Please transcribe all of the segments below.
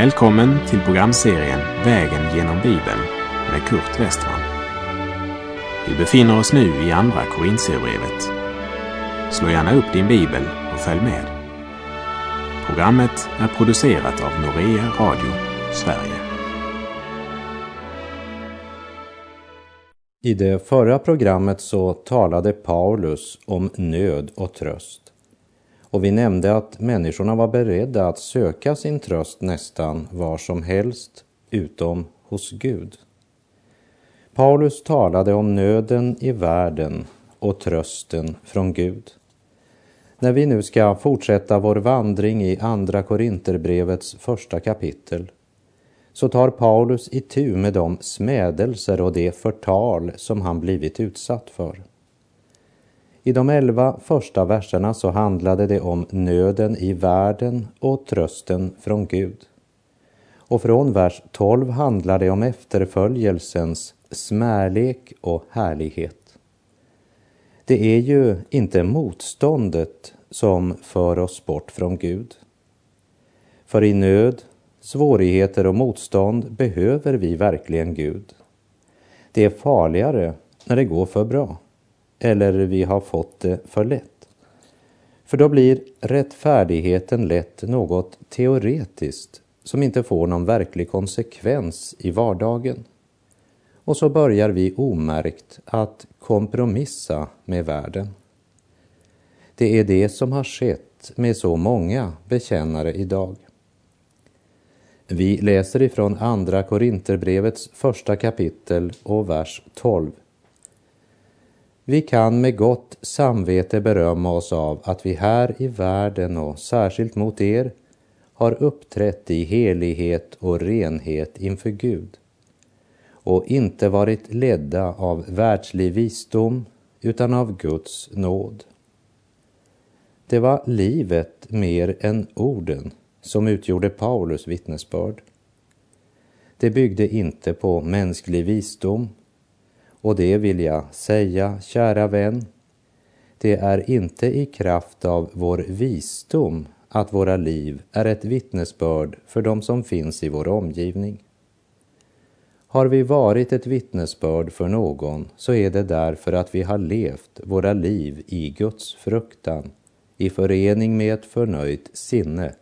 Välkommen till programserien Vägen genom Bibeln med Kurt Westman. Vi befinner oss nu i Andra Korintierbrevet. Slå gärna upp din bibel och följ med. Programmet är producerat av Norea Radio Sverige. I det förra programmet så talade Paulus om nöd och tröst. Och vi nämnde att människorna var beredda att söka sin tröst nästan var som helst utom hos Gud. Paulus talade om nöden i världen och trösten från Gud. När vi nu ska fortsätta vår vandring i Andra Korinterbrevets första kapitel så tar Paulus itu med de smädelser och det förtal som han blivit utsatt för. I de elva första verserna så handlade det om nöden i världen och trösten från Gud. Och från vers 12 handlar det om efterföljelsens smärlek och härlighet. Det är ju inte motståndet som för oss bort från Gud. För i nöd, svårigheter och motstånd behöver vi verkligen Gud. Det är farligare när det går för bra eller vi har fått det för lätt. För då blir rättfärdigheten lätt något teoretiskt som inte får någon verklig konsekvens i vardagen. Och så börjar vi omärkt att kompromissa med världen. Det är det som har skett med så många bekännare idag. Vi läser ifrån Andra Korinterbrevets första kapitel och vers 12. Vi kan med gott samvete berömma oss av att vi här i världen och särskilt mot er har uppträtt i helighet och renhet inför Gud och inte varit ledda av världslig visdom utan av Guds nåd. Det var livet mer än orden som utgjorde Paulus vittnesbörd. Det byggde inte på mänsklig visdom och det vill jag säga, kära vän, det är inte i kraft av vår visdom att våra liv är ett vittnesbörd för dem som finns i vår omgivning. Har vi varit ett vittnesbörd för någon så är det därför att vi har levt våra liv i Guds fruktan i förening med ett förnöjt sinne,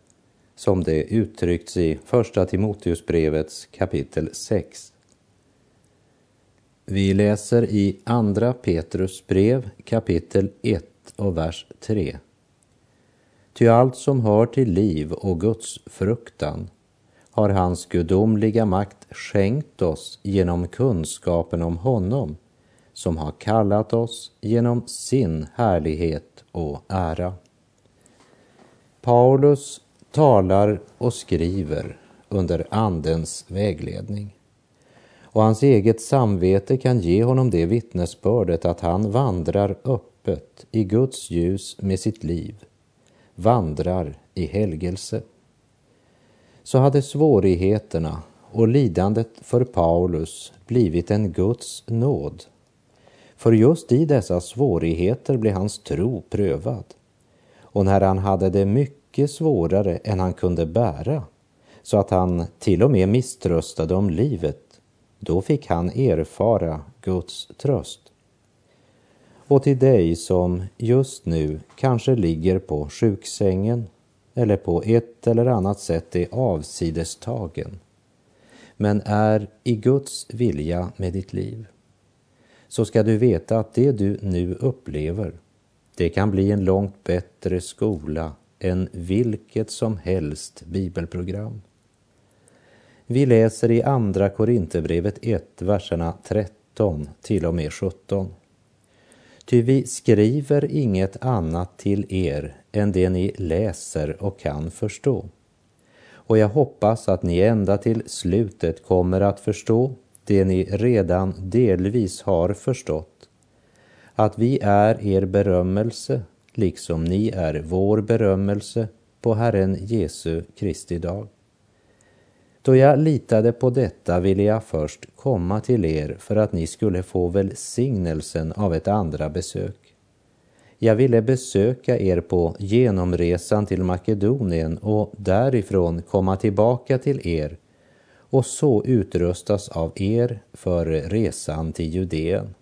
som det uttryckts i Första Timoteusbrevets kapitel 6. Vi läser i Andra Petrus brev kapitel 1 och vers 3. Ty allt som hör till liv och Guds fruktan har hans gudomliga makt skänkt oss genom kunskapen om honom som har kallat oss genom sin härlighet och ära. Paulus talar och skriver under Andens vägledning och hans eget samvete kan ge honom det vittnesbördet att han vandrar öppet i Guds ljus med sitt liv, vandrar i helgelse. Så hade svårigheterna och lidandet för Paulus blivit en Guds nåd. För just i dessa svårigheter blev hans tro prövad. Och när han hade det mycket svårare än han kunde bära, så att han till och med misströstade om livet, då fick han erfara Guds tröst. Och till dig som just nu kanske ligger på sjuksängen eller på ett eller annat sätt är avsidestagen men är i Guds vilja med ditt liv så ska du veta att det du nu upplever det kan bli en långt bättre skola än vilket som helst bibelprogram. Vi läser i Andra Korinthierbrevet 1, verserna 13 till och med 17. Ty vi skriver inget annat till er än det ni läser och kan förstå. Och jag hoppas att ni ända till slutet kommer att förstå det ni redan delvis har förstått. Att vi är er berömmelse, liksom ni är vår berömmelse på Herren Jesu Kristi dag. Då jag litade på detta ville jag först komma till er för att ni skulle få välsignelsen av ett andra besök. Jag ville besöka er på genomresan till Makedonien och därifrån komma tillbaka till er och så utrustas av er för resan till Judeen.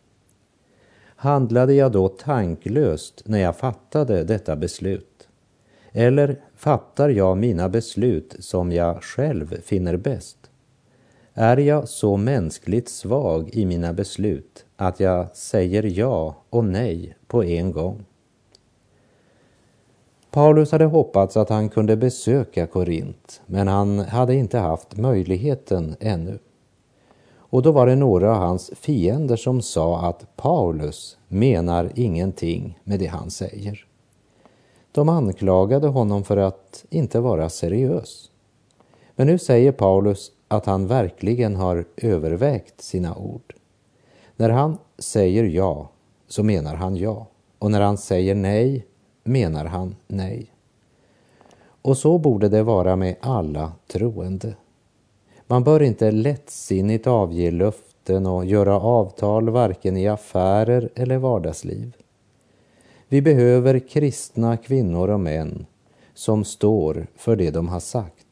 Handlade jag då tanklöst när jag fattade detta beslut? Eller fattar jag mina beslut som jag själv finner bäst? Är jag så mänskligt svag i mina beslut att jag säger ja och nej på en gång? Paulus hade hoppats att han kunde besöka Korint, men han hade inte haft möjligheten ännu. Och då var det några av hans fiender som sa att Paulus menar ingenting med det han säger. De anklagade honom för att inte vara seriös. Men nu säger Paulus att han verkligen har övervägt sina ord. När han säger ja, så menar han ja. Och när han säger nej, menar han nej. Och så borde det vara med alla troende. Man bör inte lättsinnigt avge löften och göra avtal varken i affärer eller vardagsliv. Vi behöver kristna kvinnor och män som står för det de har sagt,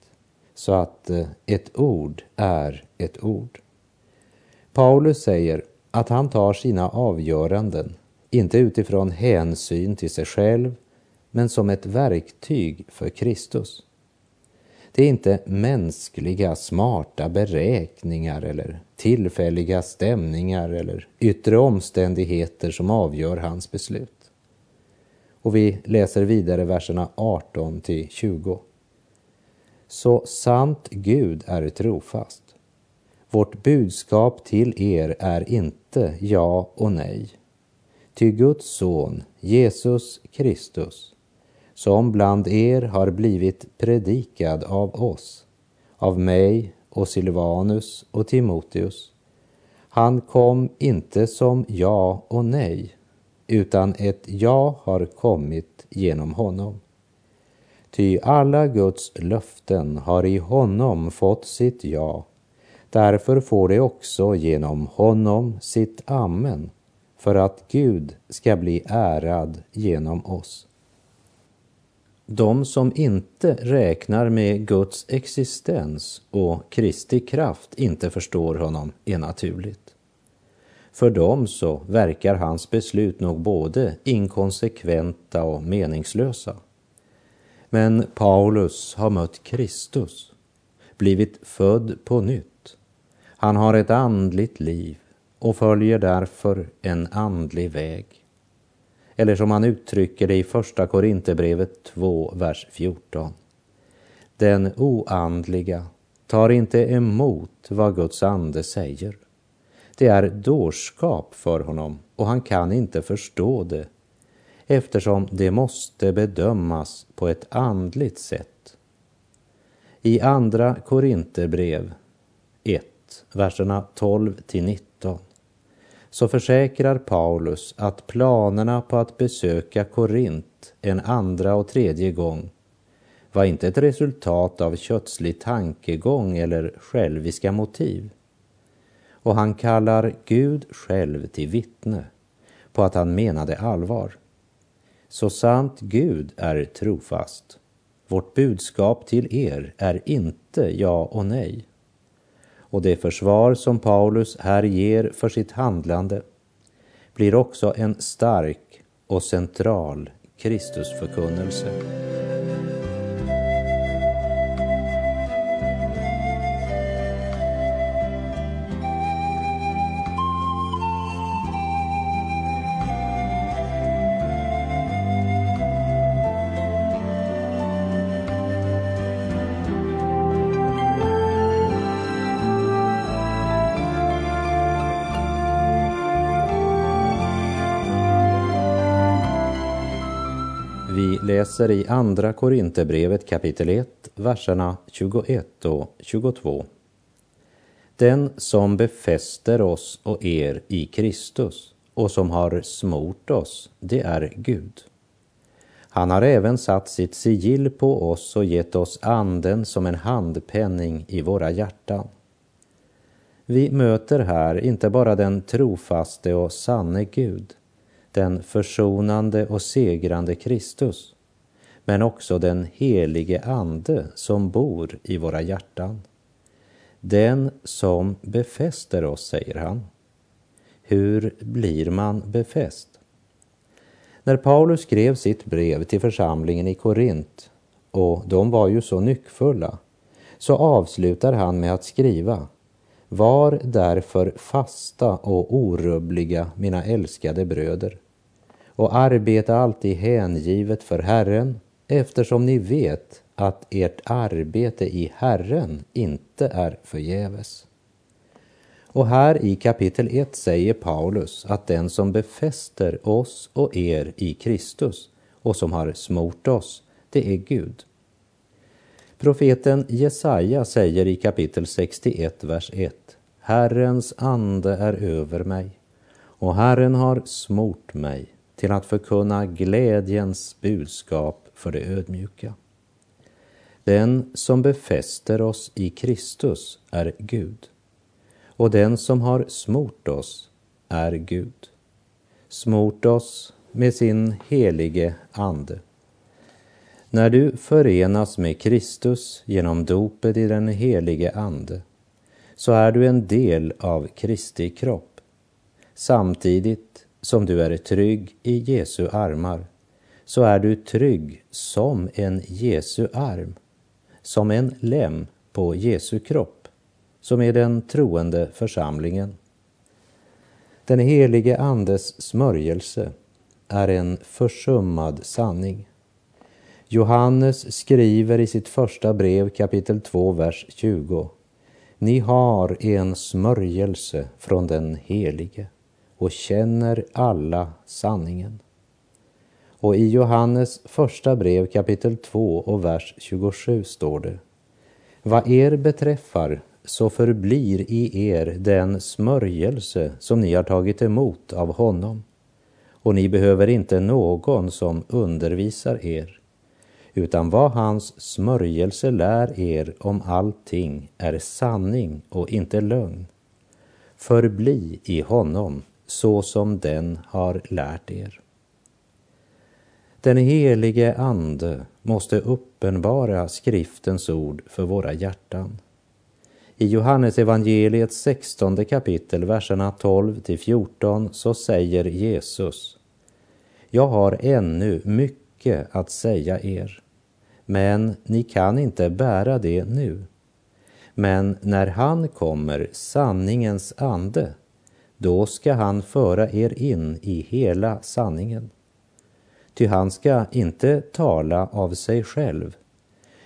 så att eh, ett ord är ett ord. Paulus säger att han tar sina avgöranden, inte utifrån hänsyn till sig själv, men som ett verktyg för Kristus. Det är inte mänskliga smarta beräkningar eller tillfälliga stämningar eller yttre omständigheter som avgör hans beslut. Och vi läser vidare verserna 18 till 20. Så sant Gud är trofast. Vårt budskap till er är inte ja och nej. Ty Guds son, Jesus Kristus, som bland er har blivit predikad av oss, av mig och Silvanus och Timoteus. Han kom inte som ja och nej, utan ett ja har kommit genom honom. Ty alla Guds löften har i honom fått sitt ja. Därför får det också genom honom sitt amen, för att Gud ska bli ärad genom oss. De som inte räknar med Guds existens och Kristi kraft inte förstår honom är naturligt. För dem så verkar hans beslut nog både inkonsekventa och meningslösa. Men Paulus har mött Kristus, blivit född på nytt. Han har ett andligt liv och följer därför en andlig väg. Eller som han uttrycker det i Första Korinthierbrevet 2, vers 14. Den oandliga tar inte emot vad Guds ande säger. Det är dårskap för honom och han kan inte förstå det eftersom det måste bedömas på ett andligt sätt. I Andra Korinterbrev 1, verserna 12 till 19 så försäkrar Paulus att planerna på att besöka Korint en andra och tredje gång var inte ett resultat av kötslig tankegång eller själviska motiv. Och han kallar Gud själv till vittne på att han menade allvar. Så sant Gud är trofast. Vårt budskap till er är inte ja och nej och det försvar som Paulus här ger för sitt handlande blir också en stark och central Kristusförkunnelse. Läser i Andra Korinthierbrevet kapitel 1, verserna 21 och 22. Den som befäster oss och er i Kristus och som har smort oss, det är Gud. Han har även satt sitt sigill på oss och gett oss anden som en handpenning i våra hjärtan. Vi möter här inte bara den trofaste och sanne Gud, den försonande och segrande Kristus, men också den helige Ande som bor i våra hjärtan. Den som befäster oss, säger han. Hur blir man befäst? När Paulus skrev sitt brev till församlingen i Korint, och de var ju så nyckfulla, så avslutar han med att skriva Var därför fasta och orubbliga, mina älskade bröder, och arbeta alltid hängivet för Herren, eftersom ni vet att ert arbete i Herren inte är förgäves. Och här i kapitel 1 säger Paulus att den som befäster oss och er i Kristus och som har smort oss, det är Gud. Profeten Jesaja säger i kapitel 61, vers 1. Herrens ande är över mig och Herren har smort mig till att förkunna glädjens budskap för det ödmjuka. Den som befäster oss i Kristus är Gud och den som har smort oss är Gud. Smort oss med sin helige Ande. När du förenas med Kristus genom dopet i den helige Ande så är du en del av Kristi kropp samtidigt som du är trygg i Jesu armar så är du trygg som en Jesu arm, som en lem på Jesu kropp, som är den troende församlingen. Den helige Andes smörjelse är en försummad sanning. Johannes skriver i sitt första brev kapitel 2, vers 20. Ni har en smörjelse från den helige och känner alla sanningen. Och i Johannes första brev kapitel 2 och vers 27 står det. Vad er beträffar så förblir i er den smörjelse som ni har tagit emot av honom. Och ni behöver inte någon som undervisar er, utan vad hans smörjelse lär er om allting är sanning och inte lögn. Förbli i honom så som den har lärt er. Den helige Ande måste uppenbara skriftens ord för våra hjärtan. I Johannes evangeliets 16 kapitel, verserna 12 till 14, så säger Jesus Jag har ännu mycket att säga er, men ni kan inte bära det nu. Men när han kommer, sanningens ande, då ska han föra er in i hela sanningen. Ty han ska inte tala av sig själv,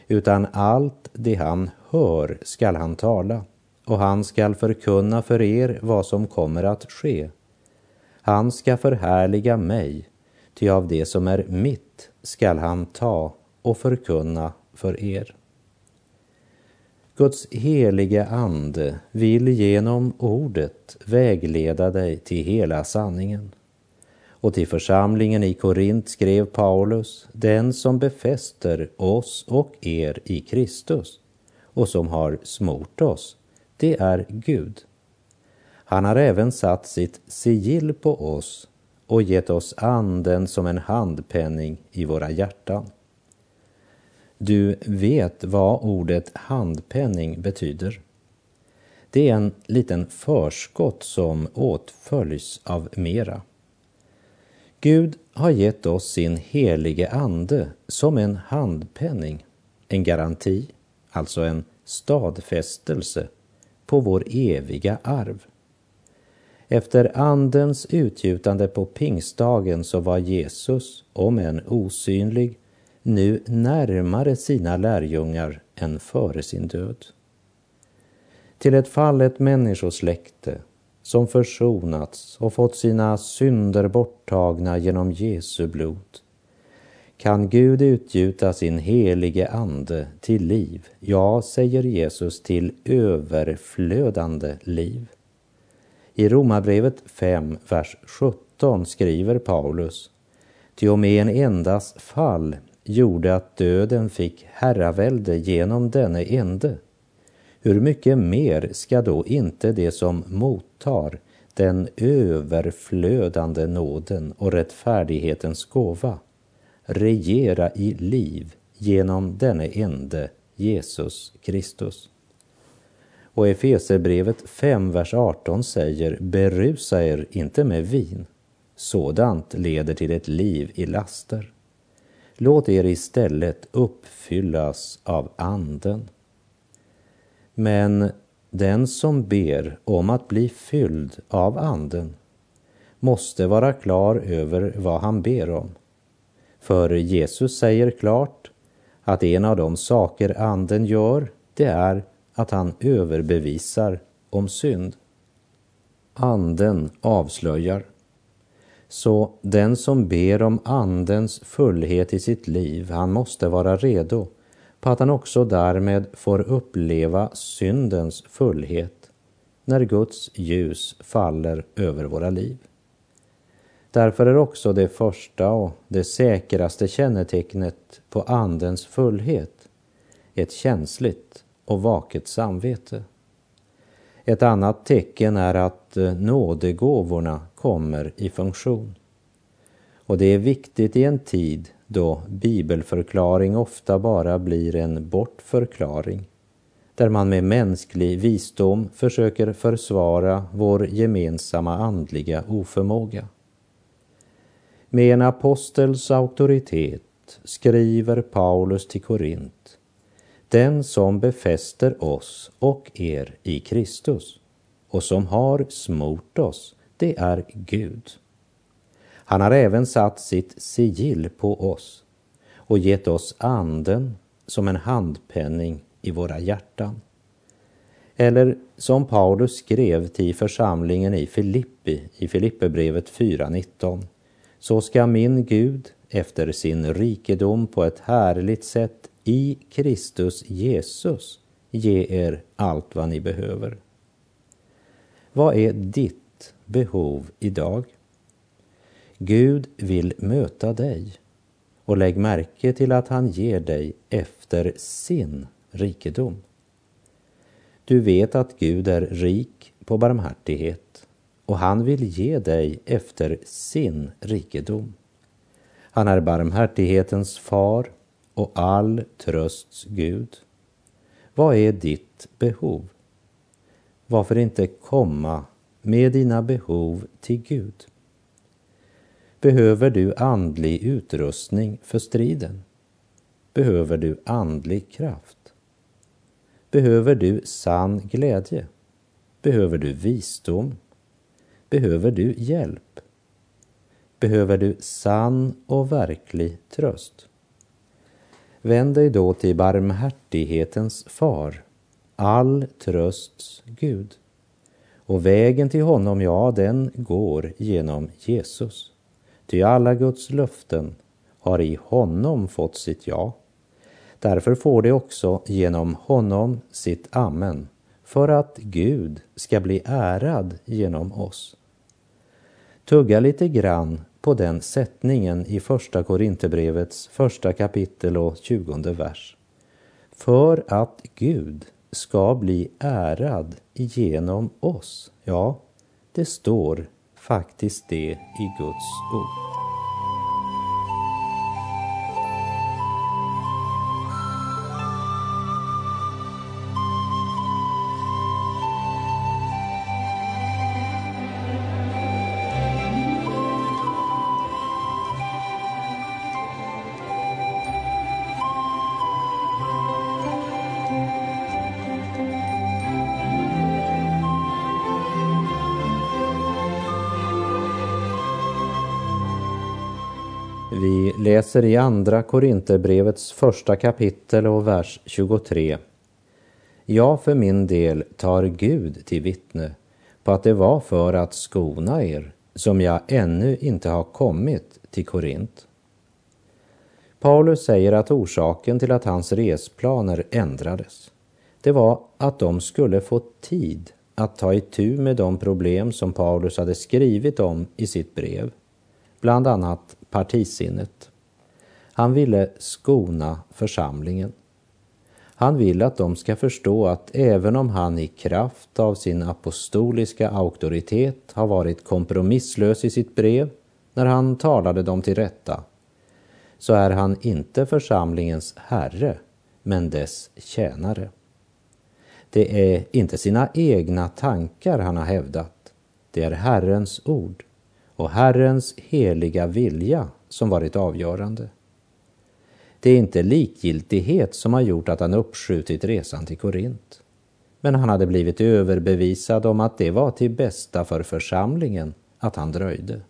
utan allt det han hör skall han tala, och han skall förkunna för er vad som kommer att ske. Han ska förhärliga mig, ty av det som är mitt skall han ta och förkunna för er. Guds helige Ande vill genom ordet vägleda dig till hela sanningen. Och till församlingen i Korint skrev Paulus, den som befäster oss och er i Kristus och som har smort oss, det är Gud. Han har även satt sitt sigill på oss och gett oss anden som en handpenning i våra hjärtan. Du vet vad ordet handpenning betyder. Det är en liten förskott som åtföljs av mera. Gud har gett oss sin helige Ande som en handpenning, en garanti, alltså en stadfästelse på vår eviga arv. Efter Andens utgjutande på pingstdagen så var Jesus, om än osynlig, nu närmare sina lärjungar än före sin död. Till ett fallet människosläkte som försonats och fått sina synder borttagna genom Jesu blod kan Gud utgjuta sin helige ande till liv, ja, säger Jesus, till överflödande liv. I Romarbrevet 5, vers 17 skriver Paulus, ty om en endas fall gjorde att döden fick herravälde genom denne ende, hur mycket mer ska då inte det som mot mottar den överflödande nåden och rättfärdighetens gåva regera i liv genom denne ende Jesus Kristus. Och Efesebrevet 5, vers 18 säger berusa er inte med vin. Sådant leder till ett liv i laster. Låt er istället uppfyllas av Anden. Men den som ber om att bli fylld av Anden måste vara klar över vad han ber om. För Jesus säger klart att en av de saker Anden gör, det är att han överbevisar om synd. Anden avslöjar. Så den som ber om Andens fullhet i sitt liv, han måste vara redo på att han också därmed får uppleva syndens fullhet när Guds ljus faller över våra liv. Därför är också det första och det säkraste kännetecknet på Andens fullhet ett känsligt och vaket samvete. Ett annat tecken är att nådegåvorna kommer i funktion. Och det är viktigt i en tid då bibelförklaring ofta bara blir en bortförklaring, där man med mänsklig visdom försöker försvara vår gemensamma andliga oförmåga. Med en apostels auktoritet skriver Paulus till Korint den som befäster oss och er i Kristus och som har smort oss, det är Gud. Han har även satt sitt sigill på oss och gett oss anden som en handpenning i våra hjärtan. Eller som Paulus skrev till församlingen i Filippi i Filipperbrevet 4.19. Så ska min Gud efter sin rikedom på ett härligt sätt i Kristus Jesus ge er allt vad ni behöver. Vad är ditt behov idag? Gud vill möta dig och lägg märke till att han ger dig efter sin rikedom. Du vet att Gud är rik på barmhärtighet och han vill ge dig efter sin rikedom. Han är barmhärtighetens far och all trösts Gud. Vad är ditt behov? Varför inte komma med dina behov till Gud? Behöver du andlig utrustning för striden? Behöver du andlig kraft? Behöver du sann glädje? Behöver du visdom? Behöver du hjälp? Behöver du sann och verklig tröst? Vänd dig då till barmhärtighetens far, all trösts Gud. Och vägen till honom, ja, den går genom Jesus. Ty alla Guds löften har i honom fått sitt ja. Därför får det också genom honom sitt amen, för att Gud ska bli ärad genom oss. Tugga lite grann på den sättningen i Första Korinthierbrevets första kapitel och tjugonde vers. För att Gud ska bli ärad genom oss. Ja, det står faktiskt det i Guds ord. Läser i Andra Korinthierbrevets första kapitel och vers 23. Jag för min del tar Gud till vittne på att det var för att skona er som jag ännu inte har kommit till Korint. Paulus säger att orsaken till att hans resplaner ändrades, det var att de skulle få tid att ta itu med de problem som Paulus hade skrivit om i sitt brev, bland annat partisinnet. Han ville skona församlingen. Han vill att de ska förstå att även om han i kraft av sin apostoliska auktoritet har varit kompromisslös i sitt brev när han talade dem till rätta, så är han inte församlingens herre, men dess tjänare. Det är inte sina egna tankar han har hävdat, det är Herrens ord och Herrens heliga vilja som varit avgörande. Det är inte likgiltighet som har gjort att han uppskjutit resan till Korint. Men han hade blivit överbevisad om att det var till bästa för församlingen att han dröjde.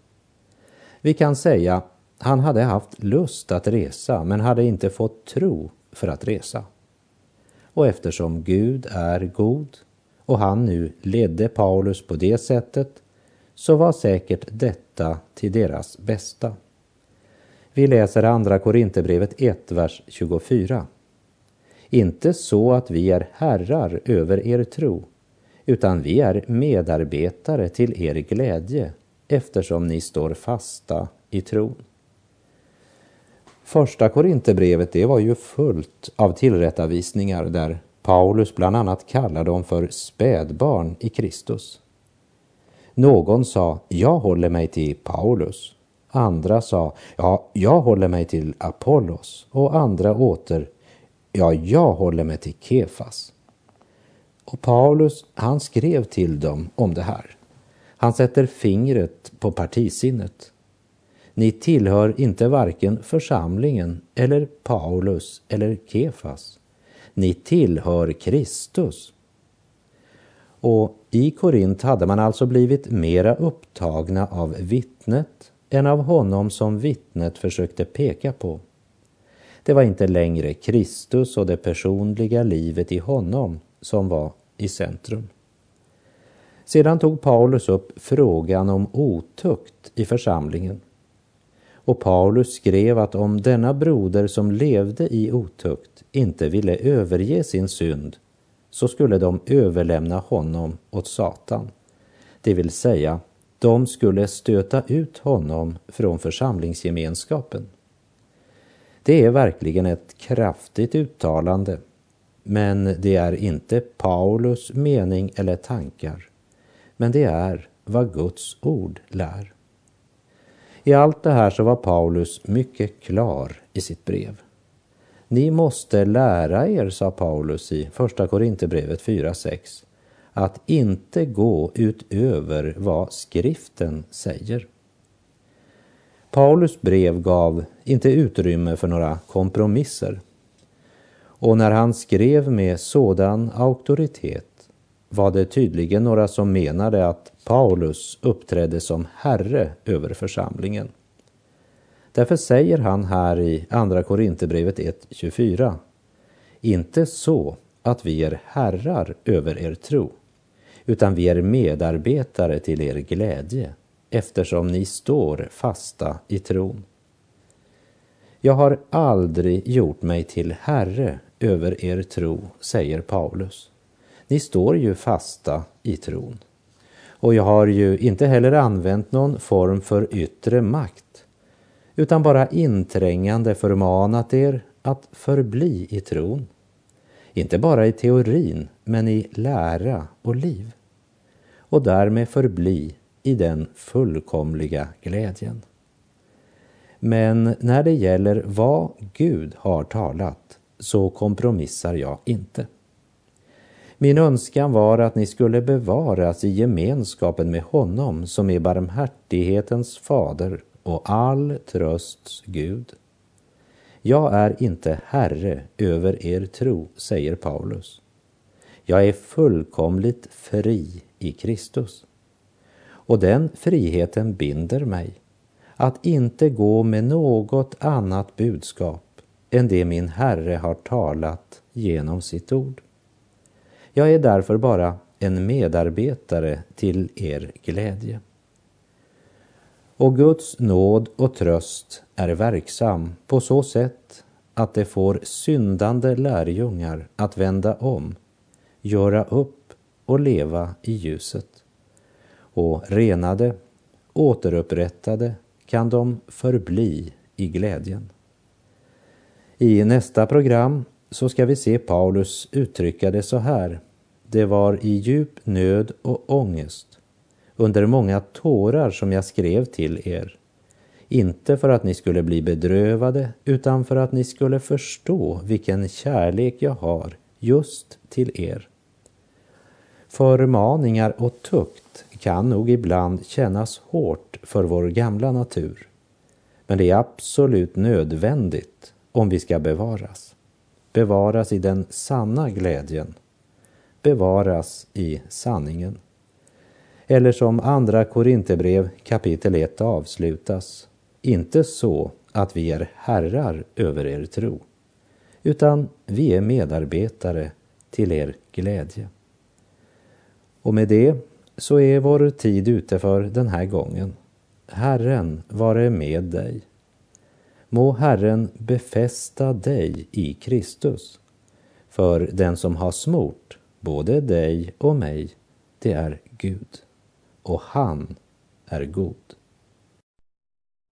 Vi kan säga han hade haft lust att resa men hade inte fått tro för att resa. Och eftersom Gud är god och han nu ledde Paulus på det sättet så var säkert detta till deras bästa. Vi läser andra Korinthierbrevet 1, vers 24. Inte så att vi är herrar över er tro, utan vi är medarbetare till er glädje eftersom ni står fasta i tron. Första Korinthierbrevet det var ju fullt av tillrättavisningar där Paulus bland annat kallar dem för spädbarn i Kristus. Någon sa, jag håller mig till Paulus. Andra sa, ja, jag håller mig till Apollos. Och andra åter, ja, jag håller mig till Kefas. Och Paulus, han skrev till dem om det här. Han sätter fingret på partisinnet. Ni tillhör inte varken församlingen eller Paulus eller Kefas. Ni tillhör Kristus. Och i Korint hade man alltså blivit mera upptagna av vittnet än av honom som vittnet försökte peka på. Det var inte längre Kristus och det personliga livet i honom som var i centrum. Sedan tog Paulus upp frågan om otukt i församlingen. Och Paulus skrev att om denna broder som levde i otukt inte ville överge sin synd så skulle de överlämna honom åt Satan. Det vill säga, de skulle stöta ut honom från församlingsgemenskapen. Det är verkligen ett kraftigt uttalande, men det är inte Paulus mening eller tankar, men det är vad Guds ord lär. I allt det här så var Paulus mycket klar i sitt brev. Ni måste lära er, sa Paulus i Första Korinthierbrevet 4.6, att inte gå utöver vad skriften säger. Paulus brev gav inte utrymme för några kompromisser. Och när han skrev med sådan auktoritet var det tydligen några som menade att Paulus uppträdde som herre över församlingen. Därför säger han här i Andra Korinthierbrevet 1.24 Inte så att vi är herrar över er tro, utan vi är medarbetare till er glädje eftersom ni står fasta i tron. Jag har aldrig gjort mig till herre över er tro, säger Paulus. Ni står ju fasta i tron. Och jag har ju inte heller använt någon form för yttre makt utan bara inträngande förmanat er att förbli i tron. Inte bara i teorin, men i lära och liv. Och därmed förbli i den fullkomliga glädjen. Men när det gäller vad Gud har talat så kompromissar jag inte. Min önskan var att ni skulle bevaras i gemenskapen med honom som är barmhärtighetens fader och all trösts Gud. Jag är inte herre över er tro, säger Paulus. Jag är fullkomligt fri i Kristus. Och den friheten binder mig att inte gå med något annat budskap än det min Herre har talat genom sitt ord. Jag är därför bara en medarbetare till er glädje. Och Guds nåd och tröst är verksam på så sätt att det får syndande lärjungar att vända om, göra upp och leva i ljuset. Och renade, återupprättade kan de förbli i glädjen. I nästa program så ska vi se Paulus uttrycka det så här. Det var i djup nöd och ångest, under många tårar som jag skrev till er. Inte för att ni skulle bli bedrövade, utan för att ni skulle förstå vilken kärlek jag har just till er. Förmaningar och tukt kan nog ibland kännas hårt för vår gamla natur. Men det är absolut nödvändigt om vi ska bevaras. Bevaras i den sanna glädjen. Bevaras i sanningen. Eller som andra Korinthierbrev kapitel 1 avslutas. Inte så att vi är herrar över er tro, utan vi är medarbetare till er glädje. Och med det så är vår tid ute för den här gången. Herren vare med dig. Må Herren befästa dig i Kristus. För den som har smort både dig och mig, det är Gud. Och han är god.